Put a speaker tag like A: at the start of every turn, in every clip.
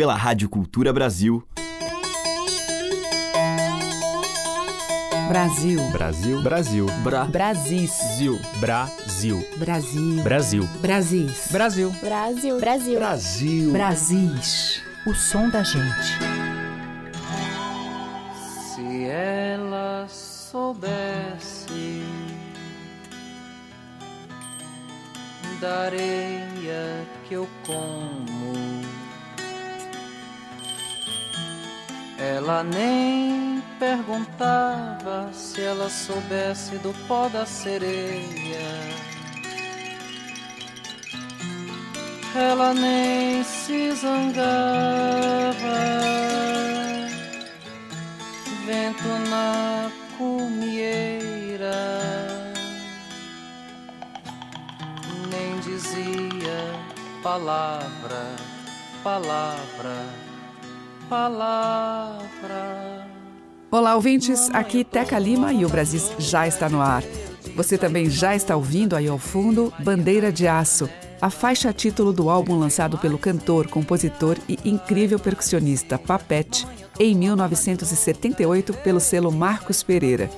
A: pela Rádio Cultura Brasil.
B: Brasil.
C: Brasil. Brasil.
B: Bra. Brasis.
C: Brasil.
B: Brasil.
C: Brasil.
B: Brasis.
C: Brasil.
D: Brasil. Brasil.
E: Brasil.
B: Brasis. O som da gente.
F: Se ela soubesse da areia que eu como, ela nem perguntava se ela soubesse do pó da sereia. Ela nem se zangava. Vento na cumieira, nem dizia palavra, palavra, palavra.
B: Olá, ouvintes. Aqui Teca Lima e o Brasil já está no ar. Você também já está ouvindo aí ao fundo Bandeira de Aço, a faixa título do álbum lançado pelo cantor, compositor e incrível percussionista Papete em 1978 pelo selo Marcos Pereira.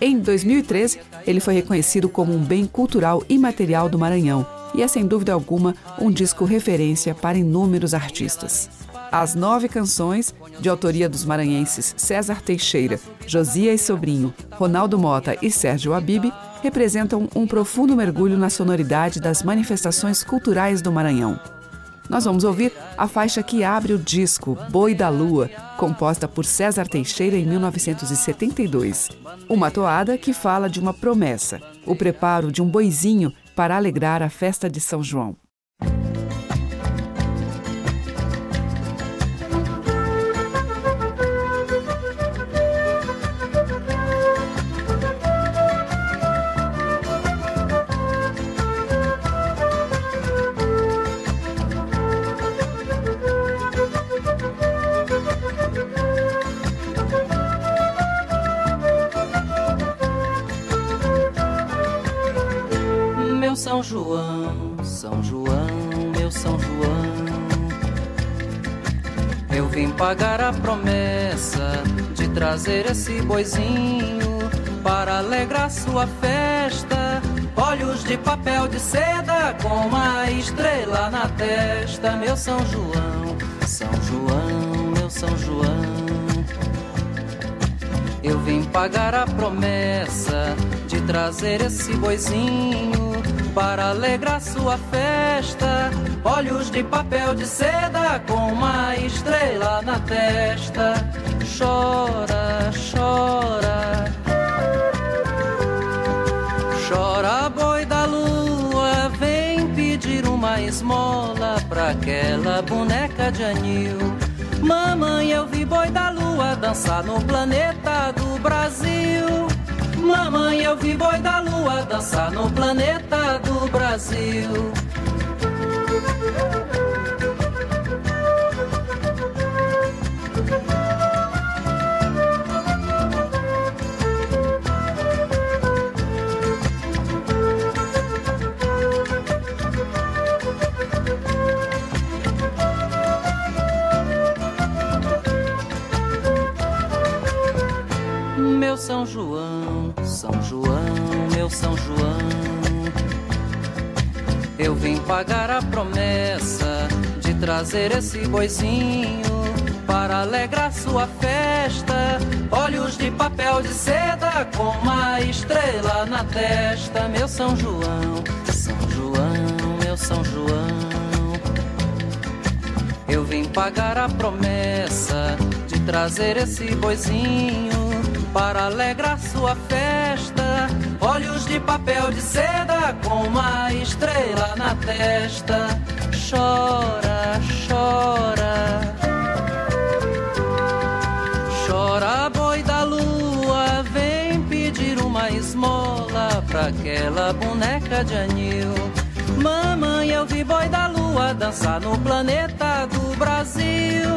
B: Em 2013, ele foi reconhecido como um bem cultural imaterial do Maranhão e é sem dúvida alguma um disco referência para inúmeros artistas. As nove canções, de autoria dos maranhenses César Teixeira, Josias Sobrinho, Ronaldo Mota e Sérgio Abib, representam um profundo mergulho na sonoridade das manifestações culturais do Maranhão. Nós vamos ouvir a faixa que abre o disco Boi da Lua, composta por César Teixeira em 1972. Uma toada que fala de uma promessa, o preparo de um boizinho para alegrar a festa de São João.
F: Trazer esse boizinho para alegrar sua festa. Olhos de papel de seda com uma estrela na testa. Meu São João, São João, meu São João. Eu vim pagar a promessa de trazer esse boizinho para alegrar sua festa. Olhos de papel de seda com uma estrela na testa. Chora, chora. Chora, boi da lua, vem pedir uma esmola pra aquela boneca de anil. Mamãe, eu vi boi da lua dançar no planeta do Brasil. Mamãe, eu vi boi da lua dançar no planeta do Brasil. Pagar a promessa de trazer esse boizinho para alegrar sua festa. Olhos de papel de seda com uma estrela na testa. Meu São João, São João, meu São João. Eu vim pagar a promessa de trazer esse boizinho para alegrar sua festa. Olhos de papel de seda com uma estrela na testa. Chora, chora. Chora, boi da lua, vem pedir uma esmola pra aquela boneca de anil. Mamãe, eu vi boi da lua dançar no planeta do Brasil.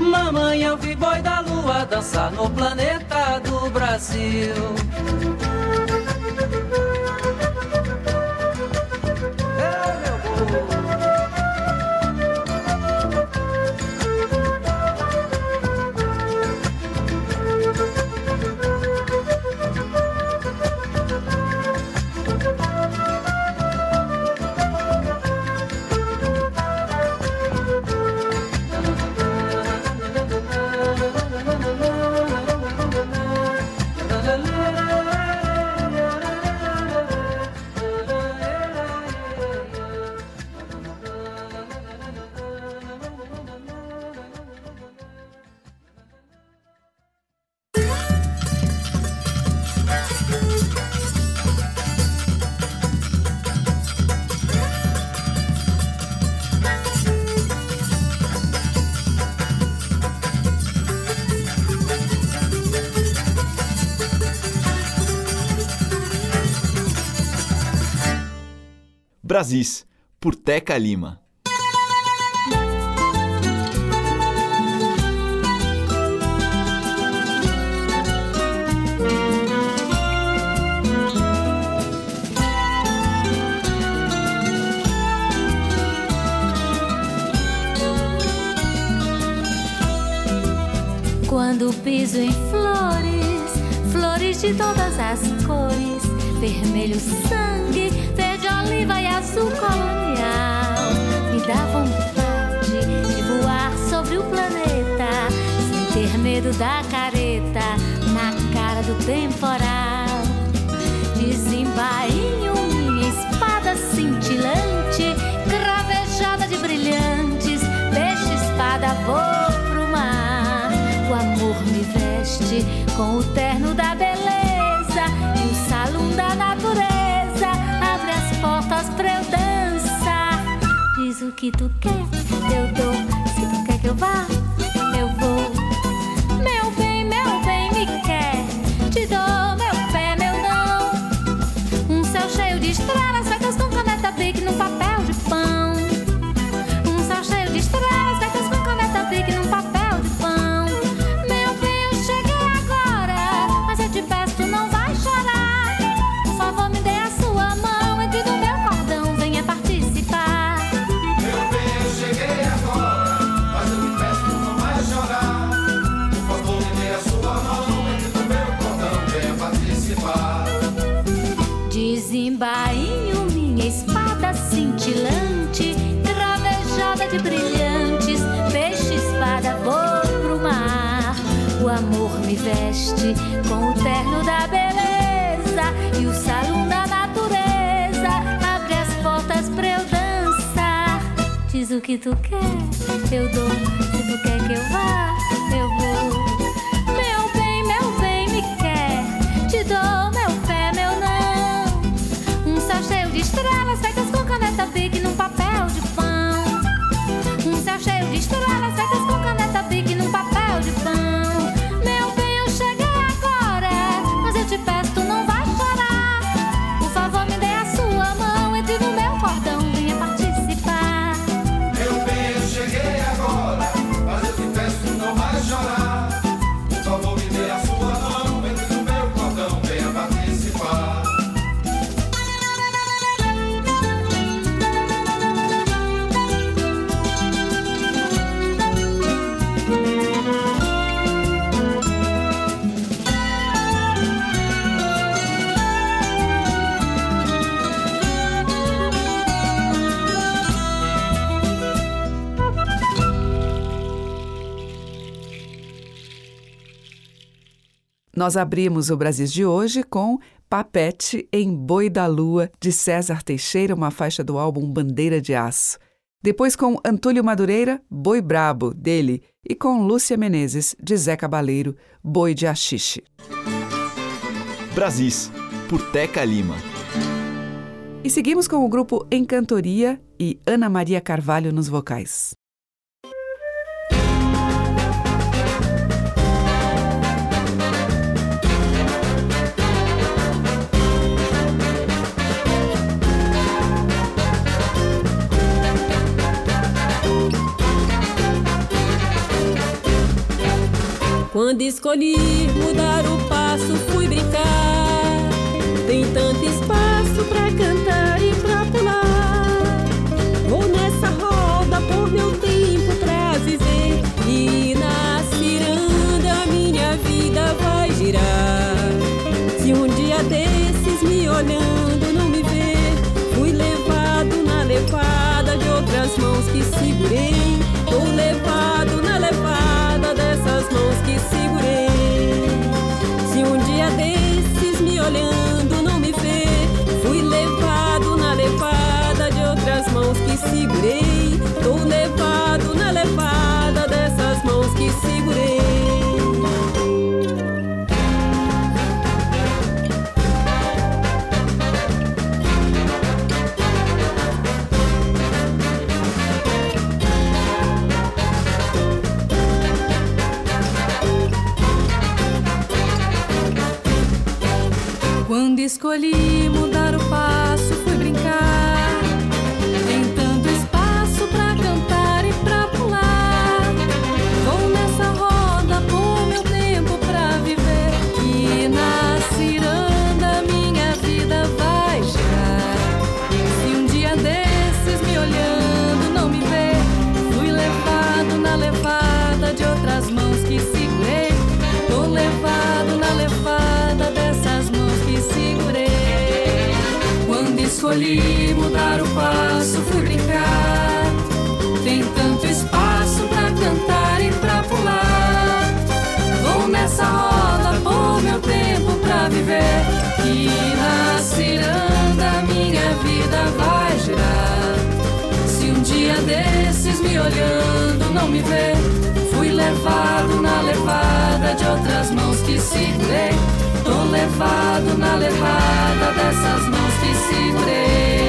F: Mamãe, eu vi boi da lua dançar no planeta do Brasil.
A: Brasis, por Teca Lima.
D: Quando piso em flores, flores de todas as cores, vermelho sangue, oliva e azul colonial, me dá vontade de voar sobre o planeta, sem ter medo da careta na cara do temporal. Desembainho minha espada cintilante, cravejada de brilhantes, peixe espada vou pro mar. O amor me veste com o terno da beleza e o salão da natureza portas pra eu dançar. Diz o que tu quer, eu dou. Se tu quer que eu vá,
B: Nós abrimos o Brasil de hoje com Papete em Boi da Lua, de César Teixeira, uma faixa do álbum Bandeira de Aço. Depois com Antônio Madureira, Boi Brabo, dele, e com Lúcia Menezes, de Zé Cabaleiro, Boi de Axixe.
A: Brasis, por Teca Lima.
B: E seguimos com o grupo Encantoria e Ana Maria Carvalho nos vocais.
G: Quando escolhi mudar o passo, fui brincar. Tem tanto espaço pra cantar e pra pular. Vou nessa roda por meu tempo pra viver. E na ciranda minha vida vai girar. Se um dia desses me olhando não me ver, fui levado na levada de outras mãos que segurei.
H: Escolhi mudar o
I: Essa roda por meu tempo pra viver. E na ciranda minha vida vai girar. Se um dia desses me olhando não me vê, fui levado na levada de outras mãos que
J: se crê.
I: Tô levado na levada dessas mãos que
K: se crê.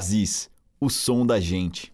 K: Aziz, o
A: som da gente.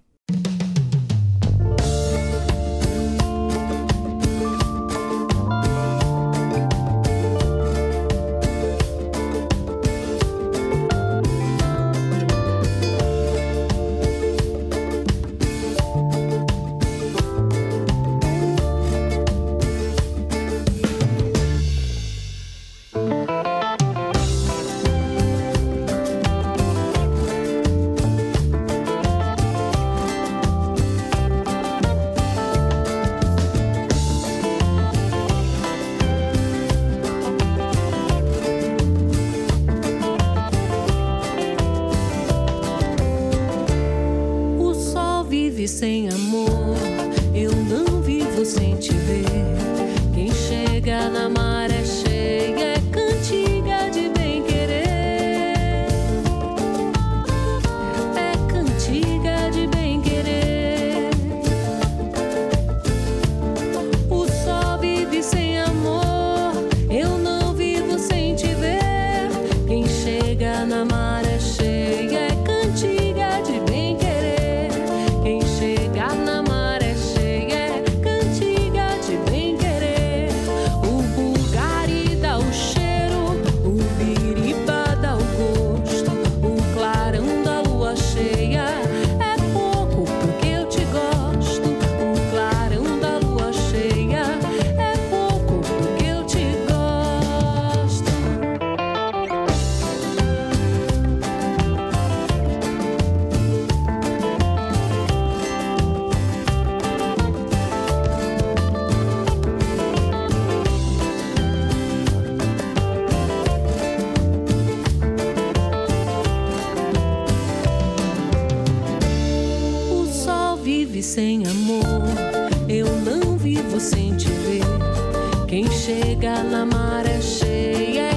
L: Vivo sem te ver. Quem chega na maré cheia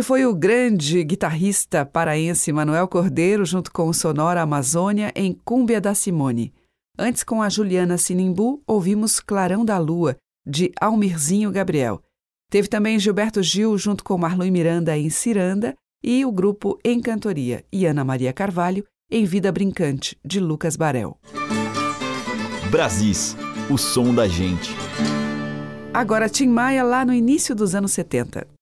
M: Este foi o grande guitarrista paraense Manuel Cordeiro, junto com o Sonora Amazônia, em Cúmbia da Simone. Antes, com a Juliana Sinimbu, ouvimos Clarão da Lua, de Almirzinho Gabriel. Teve também Gilberto Gil, junto com Marlon Miranda, em Ciranda, e o grupo Encantoria e Ana Maria Carvalho, em Vida Brincante, de Lucas Barel.
A: Brasis, o som da gente.
M: Agora Tim Maia lá no início dos anos 70.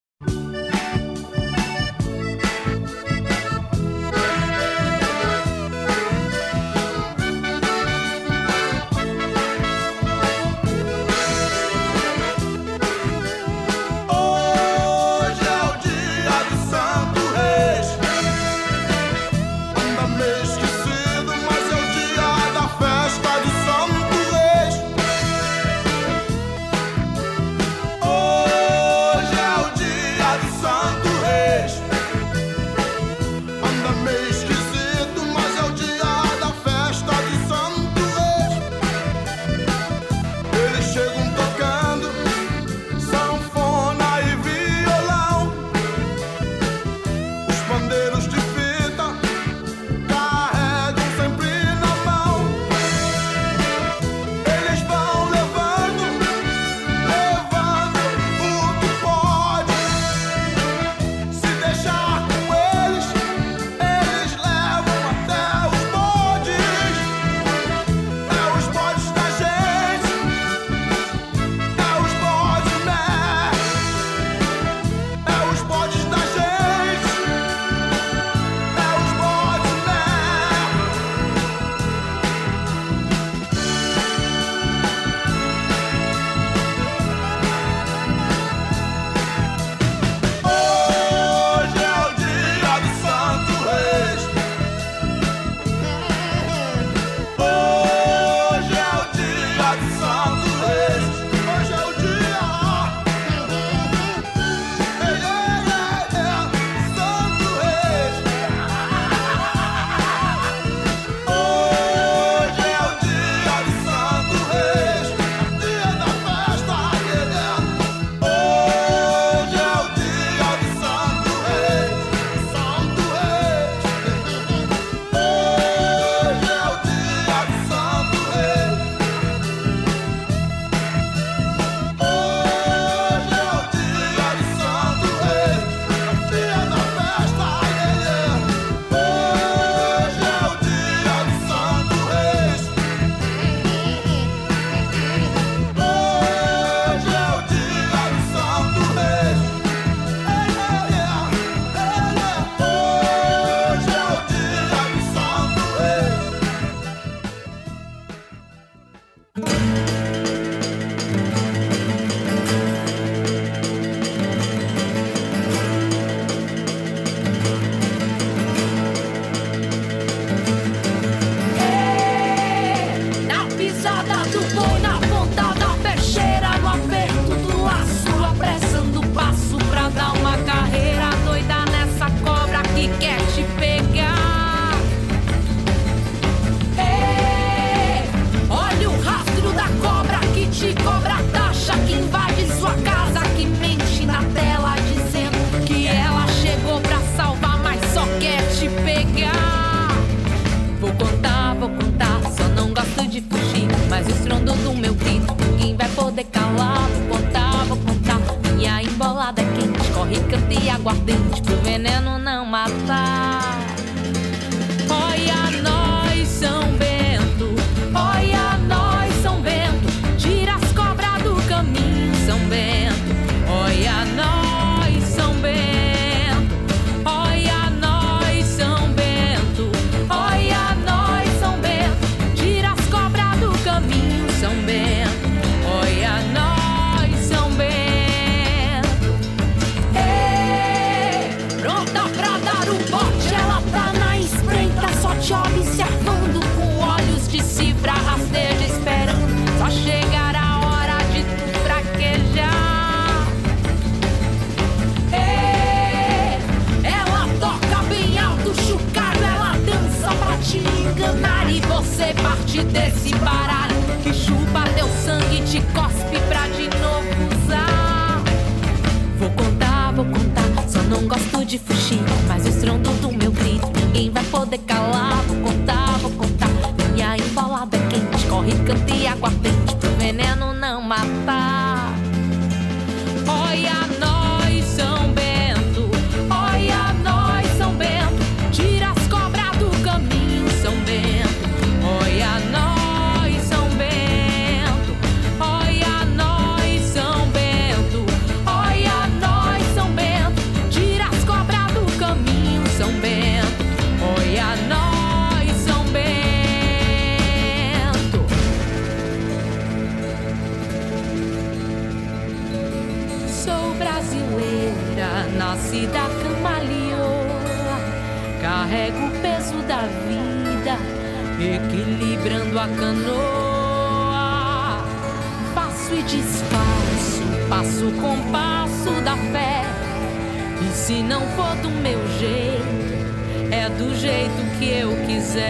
N: Se
O: não
L: for do meu jeito, é do jeito que eu quiser.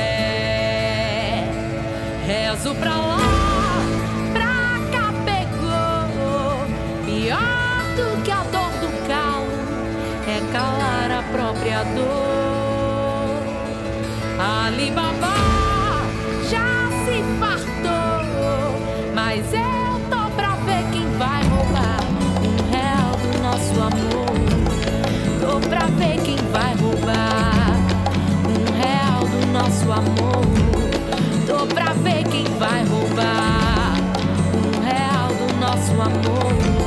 L: Rezo pra lá. nosso amor. Tô pra ver quem vai roubar um real do nosso amor.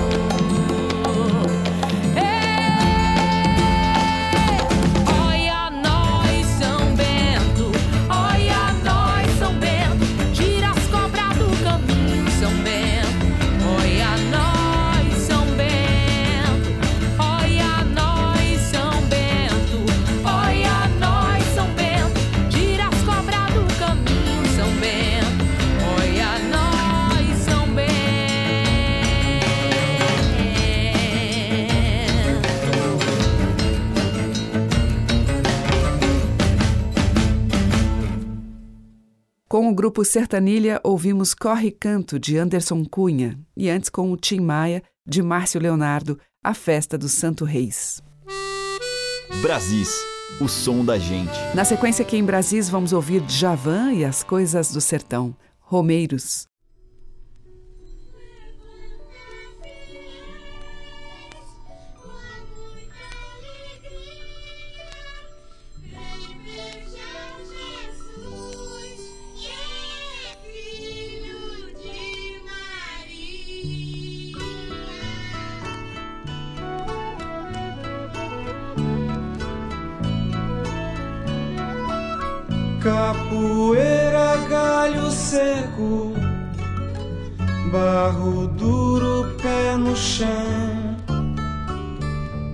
B: grupo Sertanilha, ouvimos Corre Canto, de Anderson Cunha, e antes com o Tim Maia, de Márcio Leonardo, A Festa do Santo Reis.
A: Brasis, o som da gente.
B: Na sequência aqui em Brasis, vamos ouvir Javan e as Coisas do Sertão, Romeiros.
H: Capoeira, galho seco, barro duro, pé no chão,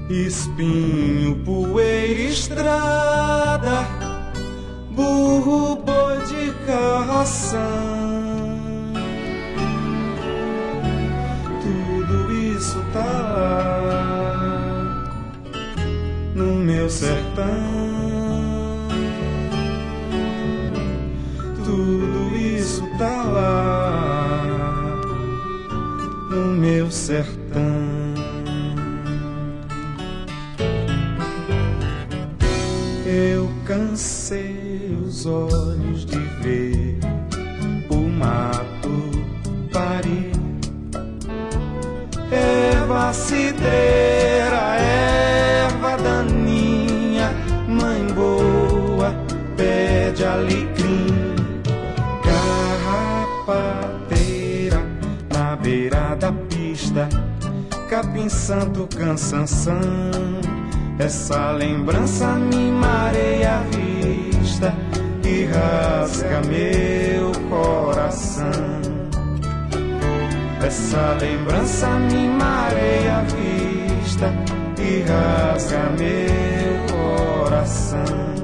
H: espinho, poeira, estrada, burro, boi de carração. lembrança me mareia a vista e rasga meu coração. Essa lembrança me mareia a vista e rasga meu coração.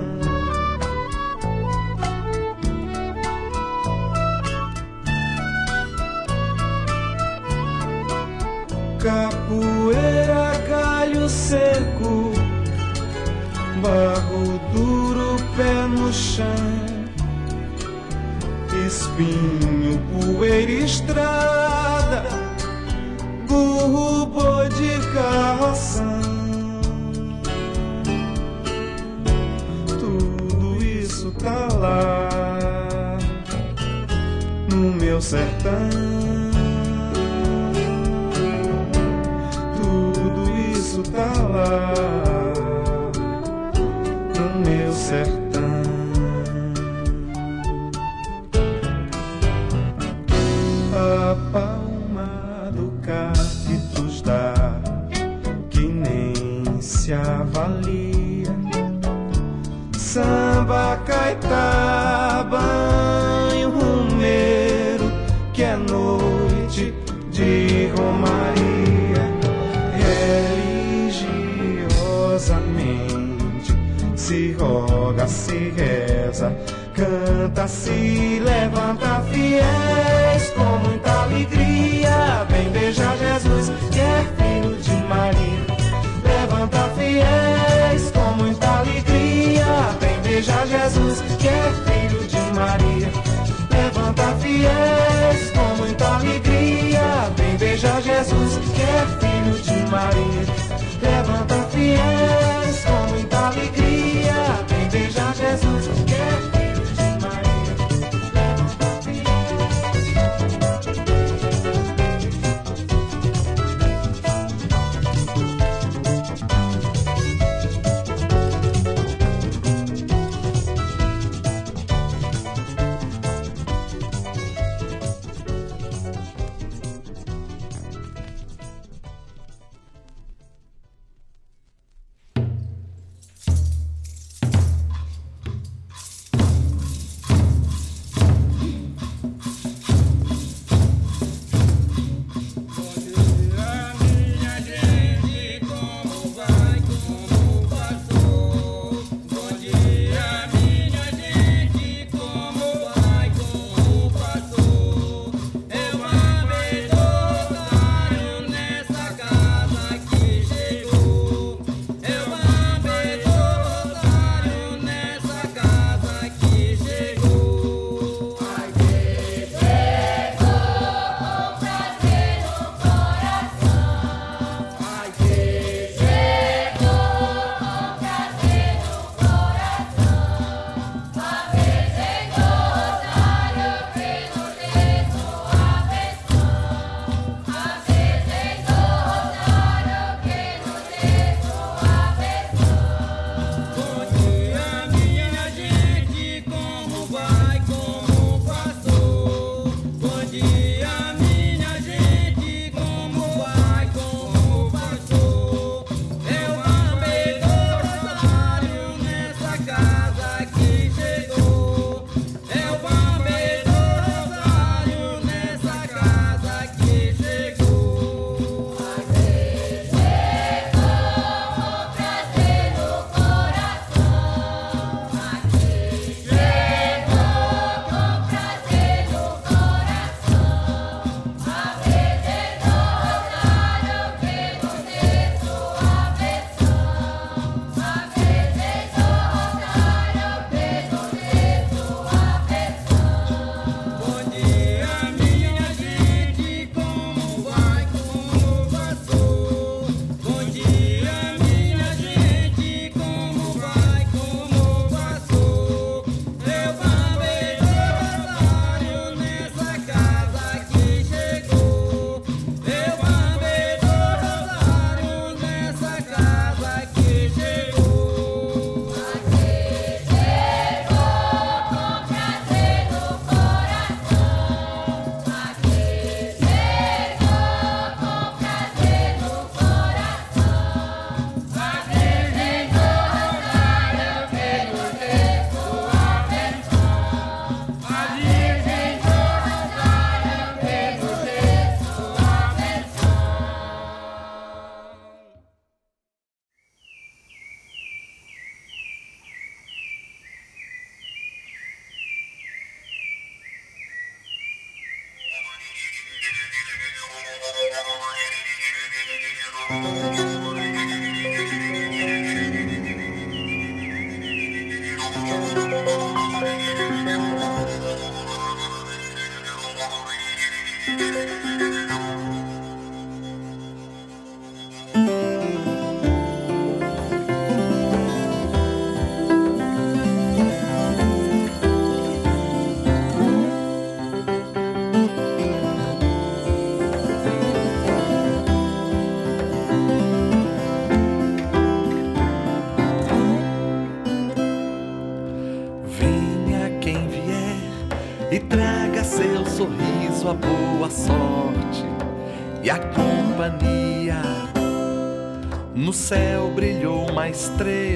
P: Brilhou uma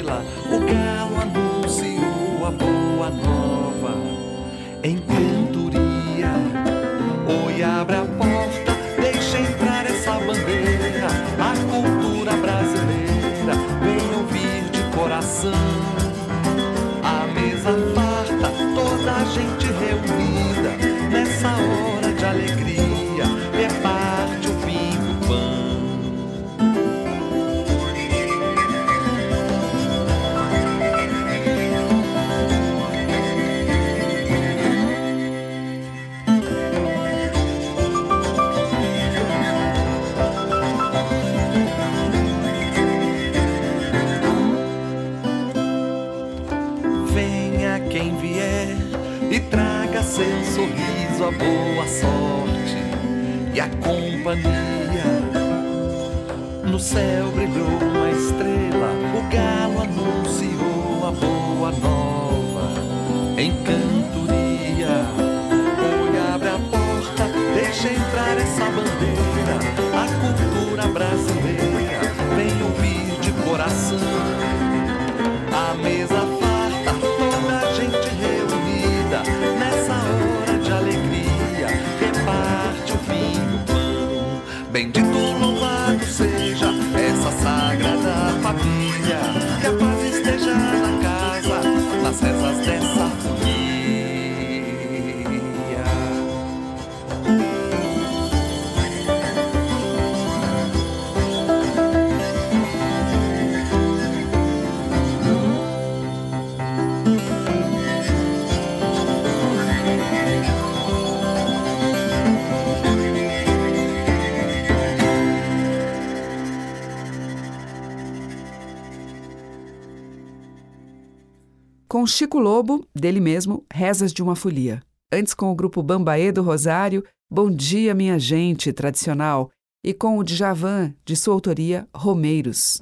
B: Com Chico Lobo, dele mesmo, Rezas de uma Folia. Antes com o grupo Bambaê do Rosário, Bom Dia Minha Gente, tradicional. E com o Djavan, de sua autoria, Romeiros.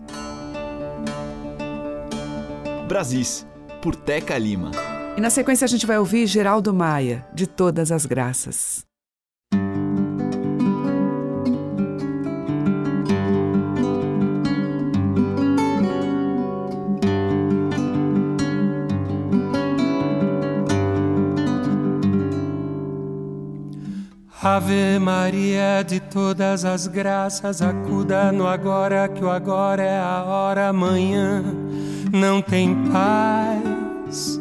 A: Brasis, por Teca Lima.
B: E na sequência a gente vai ouvir Geraldo Maia, de Todas as Graças.
Q: Ave Maria de todas as graças, acuda no agora, que o agora é a hora, amanhã não tem paz.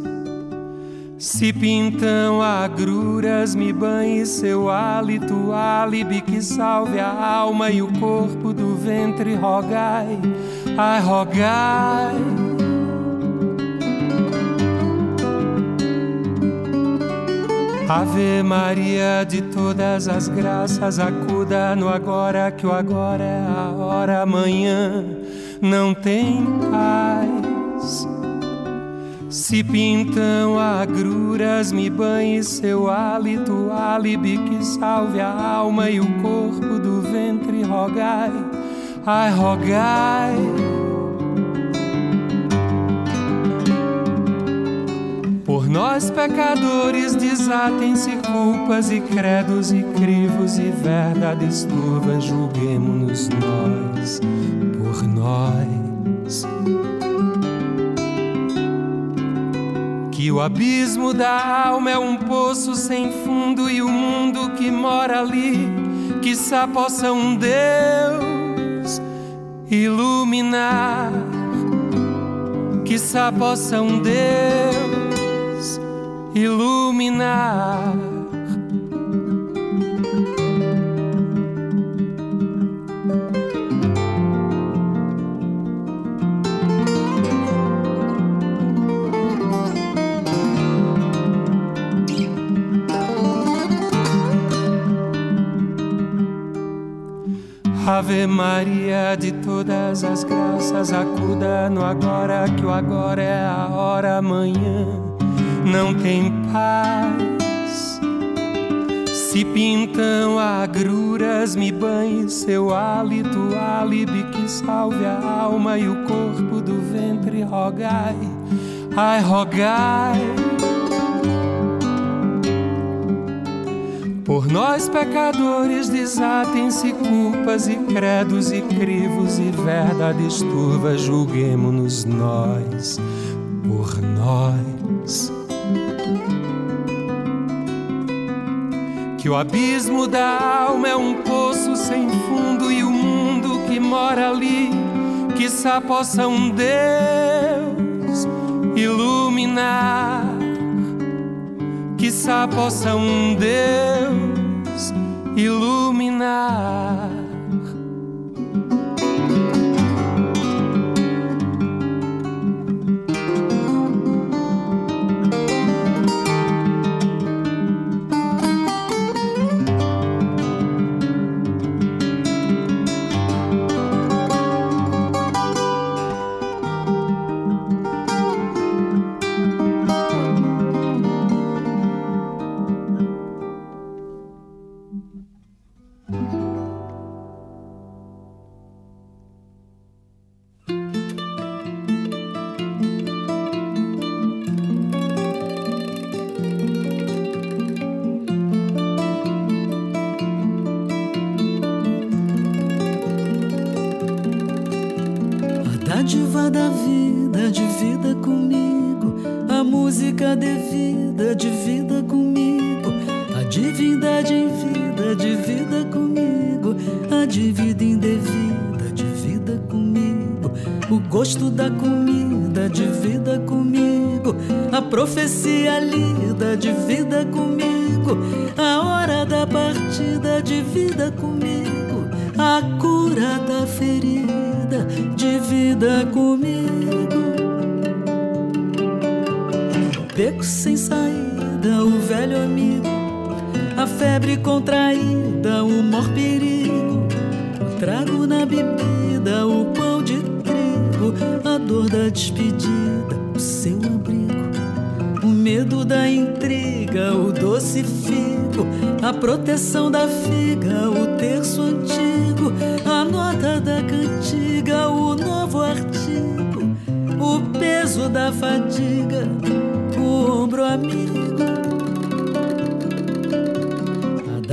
Q: Se pintam agruras, me banhe seu hálito, álibi que salve a alma e o corpo do ventre, rogai, ai, rogai. Ave Maria de todas as graças, acuda no agora, que o agora é a hora, amanhã não tem paz. Se pintam agruras, me banhe seu hálito, álibi que salve a alma e o corpo do ventre, rogai, ai, rogai. Por nós pecadores desatem-se culpas e credos e crivos e verdades turvas, julguemo-nos nós, por nós. Que o abismo da alma é um poço sem fundo e o mundo que mora ali, que possa um Deus iluminar, que possa um Deus iluminar. Ave Maria de todas as graças, acuda no agora, que o agora é a hora, amanhã não tem paz. Se pintam agruras, me banhe seu hálito, álibi que salve a alma e o corpo do ventre, rogai, ai, rogai. Por nós pecadores desatem-se culpas e credos e crivos e verdades turvas, julguemo-nos nós, por nós. Que o abismo da alma é um poço sem fundo e o mundo que mora ali, quiçá possa um Deus iluminar quiçá possa um Deus iluminar.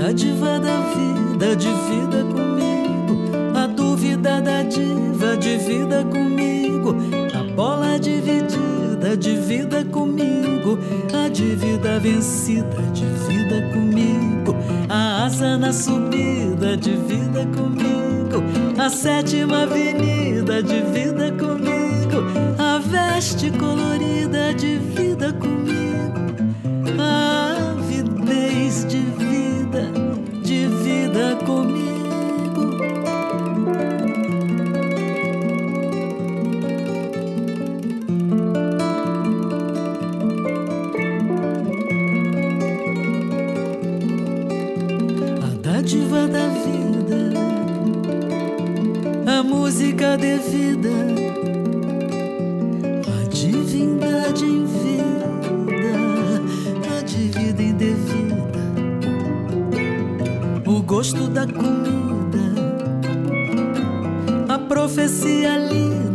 R: Dádiva da vida, divida comigo, a dúvida da diva, divida comigo, a bola dividida, divida comigo, a dívida vencida, divida comigo, a asa na subida, divida comigo, a sétima avenida, divida comigo, a veste colorida, divida comigo, música devida, a divindade em vida, a dívida indevida, o gosto da comida, a profecia lida,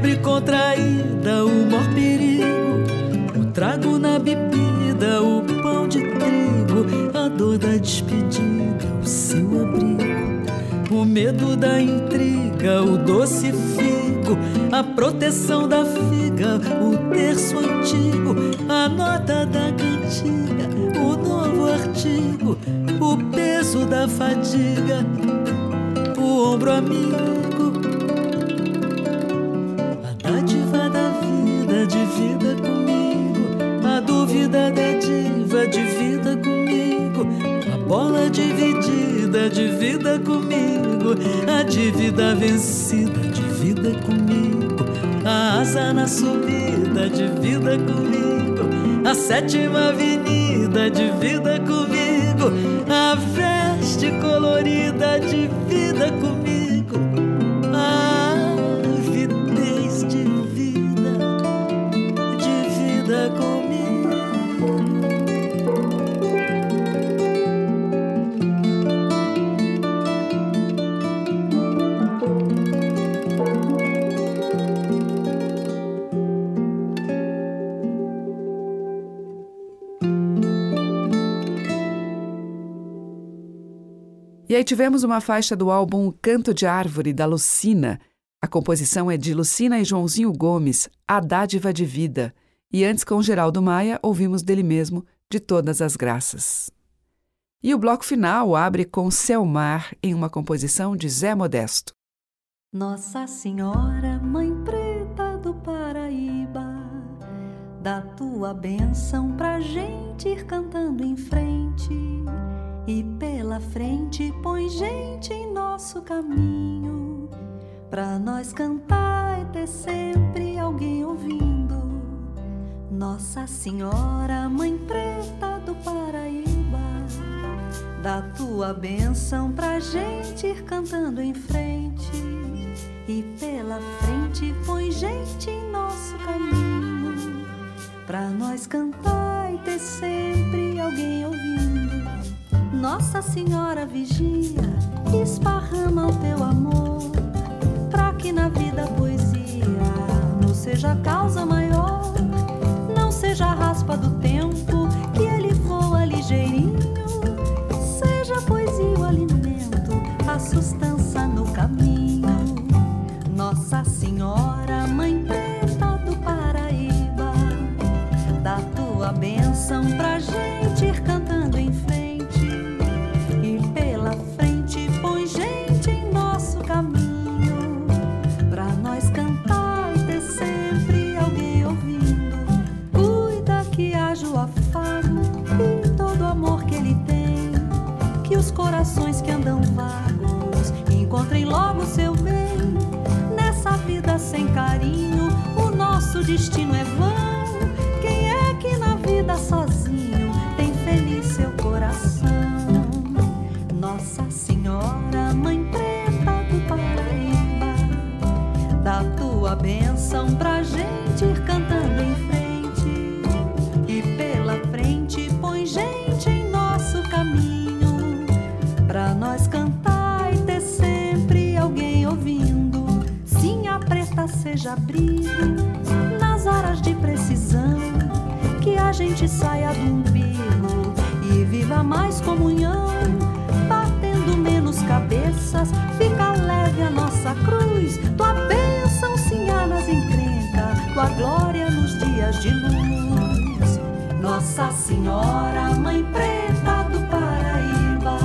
R: febre contraída, o mor perigo. O trago na bebida, o pão de trigo. A dor da despedida, o seu abrigo. O medo da intriga, o doce figo, a proteção da figa, o terço antigo, a nota da cantiga, o novo artigo, o peso da fadiga, o ombro amigo, a dádiva da vida, divida comigo, a dúvida da diva, divida comigo, a bola dividida, divida comigo, a dívida vencida, divida comigo, a asa na subida, divida comigo, a sétima avenida, divida comigo, a veste colorida, divida comigo,
B: E aí tivemos uma faixa do álbum Canto de Árvore, da Lucina. A composição é de Lucina e Joãozinho Gomes, A Dádiva de Vida. E antes, com Geraldo Maia, ouvimos dele mesmo, De Todas as Graças. E o bloco final abre com Selmar, em uma composição de Zé Modesto.
S: Nossa Senhora, Mãe Preta do Paraíba, dá tua bênção pra gente ir cantando em frente. E pela frente põe gente em nosso caminho, pra nós cantar e ter sempre alguém ouvindo. Nossa Senhora, Mãe Preta do Paraíba, dá tua bênção pra gente ir cantando em frente. E pela frente põe gente em nosso caminho, pra nós cantar e ter sempre alguém ouvindo. Nossa Senhora vigia, esparrama o teu amor, pra que na vida a poesia não seja causa maior, não seja a raspa do tempo que ele voa ligeirinho, seja a poesia o alimento, a sustância no caminho. Destino é vão. Quem é que na vida sozinho tem feliz seu coração? Nossa Senhora, Mãe Preta do Paraíba, dá tua bênção pra gente ir cantando em frente. E pela frente põe gente em nosso caminho, pra nós cantar e ter sempre alguém ouvindo. Sim, a preta seja abrigo gente saia do umbigo e viva mais comunhão, batendo menos cabeças, fica leve a nossa cruz. Tua bênção há nas encrencas, tua glória nos dias de luz. Nossa Senhora, Mãe Preta do Paraíba,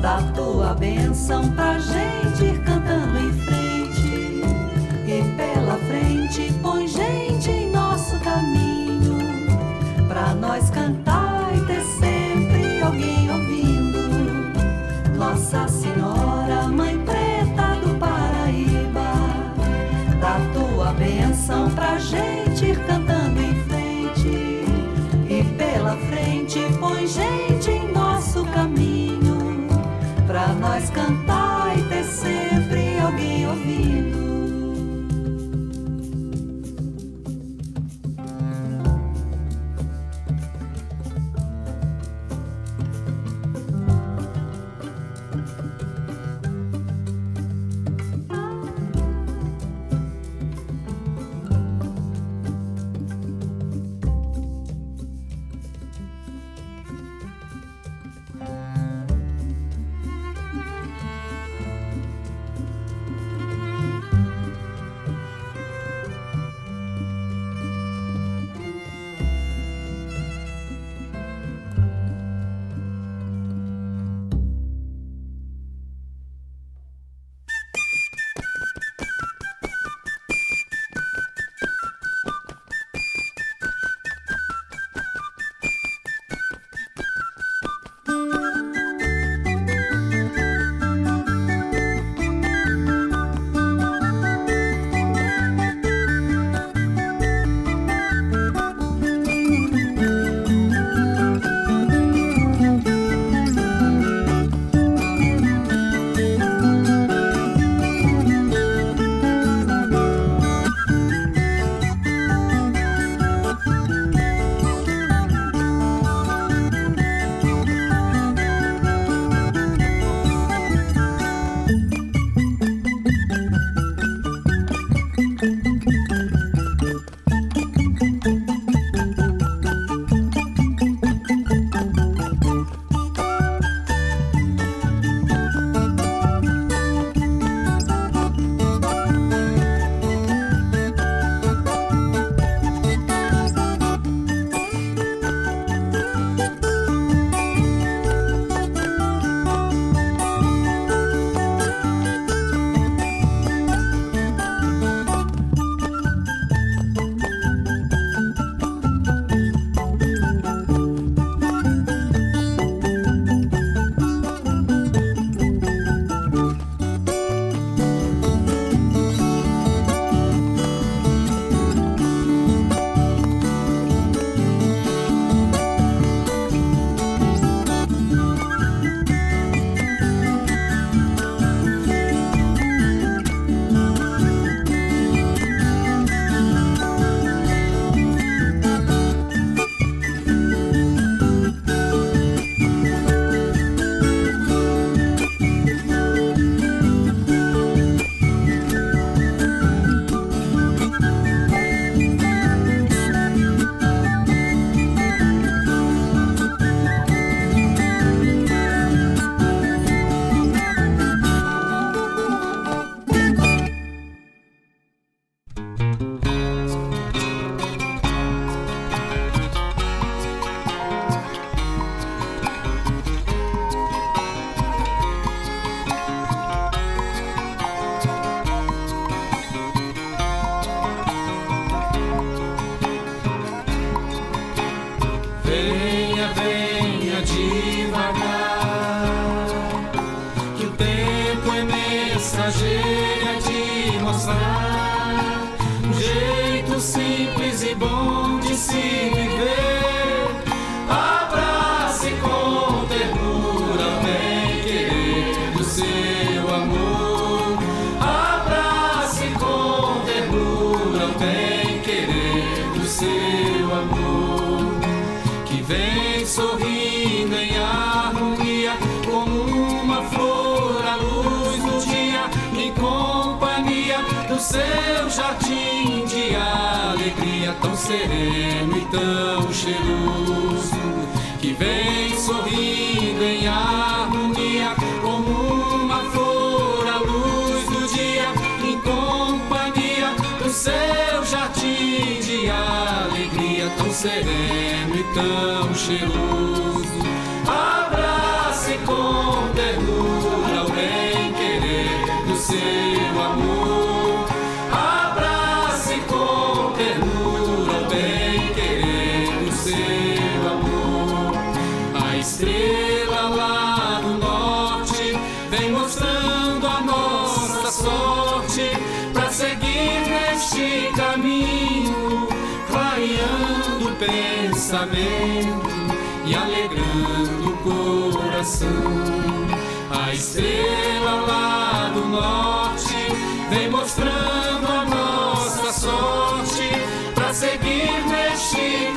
S: dá tua bênção pra gente ir cantando em frente.
T: Sorte para seguir neste caminho, clareando o pensamento e alegrando o coração. A estrela lá do norte vem mostrando a nossa sorte para seguir neste caminho,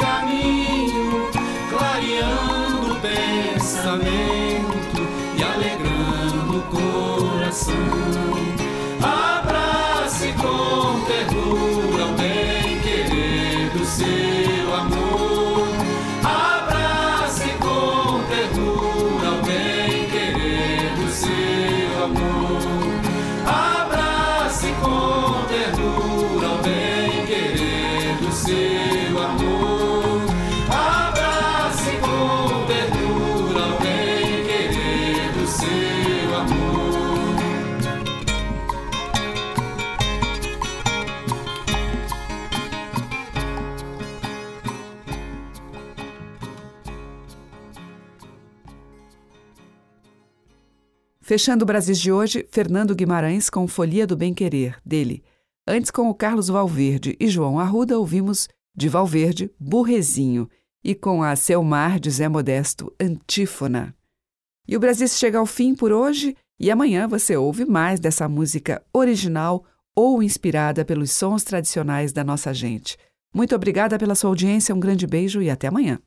B: Fechando o Brasis de hoje, Fernando Guimarães com Folia do Bem Querer, dele. Antes, com o Carlos Valverde e João Arruda, ouvimos de Valverde, Burrezinho, e com a Selmar de Zé Modesto, Antífona. E o Brasis chega ao fim por hoje, e amanhã você ouve mais dessa música original ou inspirada pelos sons tradicionais da nossa gente. Muito obrigada pela sua audiência, um grande beijo e até amanhã.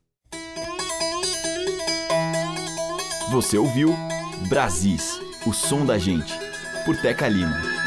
A: Você ouviu Brasis, o som da gente, por Teca Lima.